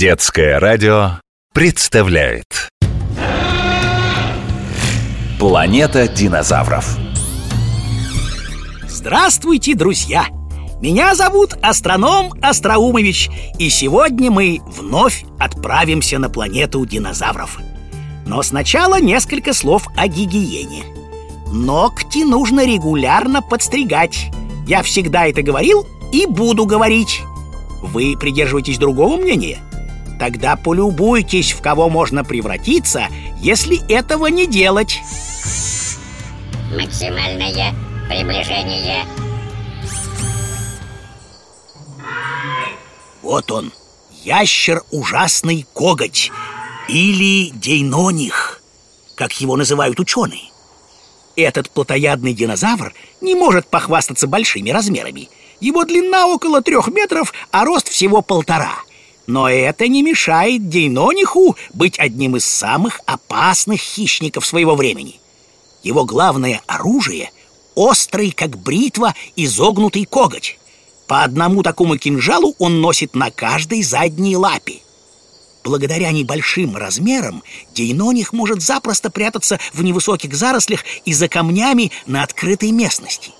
Детское радио представляет. Планета динозавров. Здравствуйте, друзья! Меня зовут Астроном Остроумович И сегодня мы вновь отправимся на планету динозавров. Но сначала несколько слов о гигиене. Ногти нужно регулярно подстригать. Я всегда это говорил и буду говорить. Вы придерживаетесь другого мнения? Тогда полюбуйтесь, в кого можно превратиться, если этого не делать. Максимальное приближение. Вот он, ящер ужасный коготь Или дейноних, как его называют ученые. Этот плотоядный динозавр не может похвастаться большими размерами. Его длина около трех метров, а рост всего полтора но это не мешает Дейнониху быть одним из самых опасных хищников своего времени. Его главное оружие — острый, как бритва, изогнутый коготь. По одному такому кинжалу он носит на каждой задней лапе. Благодаря небольшим размерам Дейноних может запросто прятаться в невысоких зарослях и за камнями на открытой местности.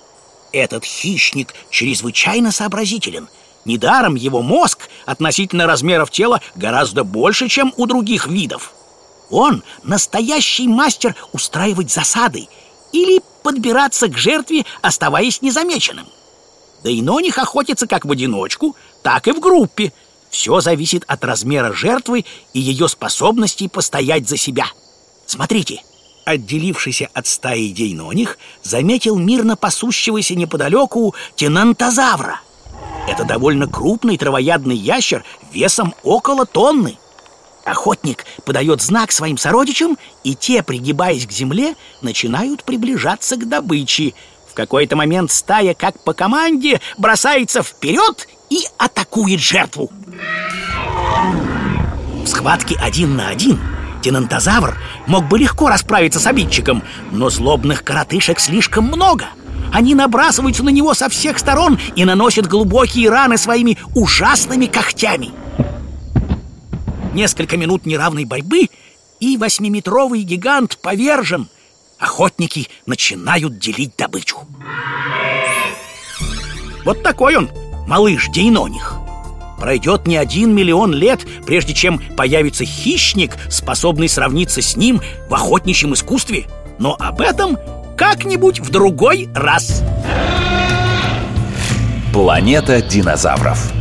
Этот хищник чрезвычайно сообразителен — Недаром его мозг относительно размеров тела гораздо больше, чем у других видов. Он настоящий мастер устраивать засады или подбираться к жертве, оставаясь незамеченным. Да и Ноних охотится как в одиночку, так и в группе. Все зависит от размера жертвы и ее способностей постоять за себя. Смотрите, отделившийся от стаи дейноних, заметил мирно пасущегося неподалеку тенантозавра — это довольно крупный травоядный ящер весом около тонны. Охотник подает знак своим сородичам, и те, пригибаясь к земле, начинают приближаться к добыче. В какой-то момент стая, как по команде, бросается вперед и атакует жертву. В схватке один на один Тенантозавр мог бы легко расправиться с обидчиком, но злобных коротышек слишком много — они набрасываются на него со всех сторон и наносят глубокие раны своими ужасными когтями. Несколько минут неравной борьбы, и восьмиметровый гигант повержен. Охотники начинают делить добычу. Вот такой он, малыш Дейноних. Пройдет не один миллион лет, прежде чем появится хищник, способный сравниться с ним в охотничьем искусстве. Но об этом как-нибудь в другой раз. Планета динозавров.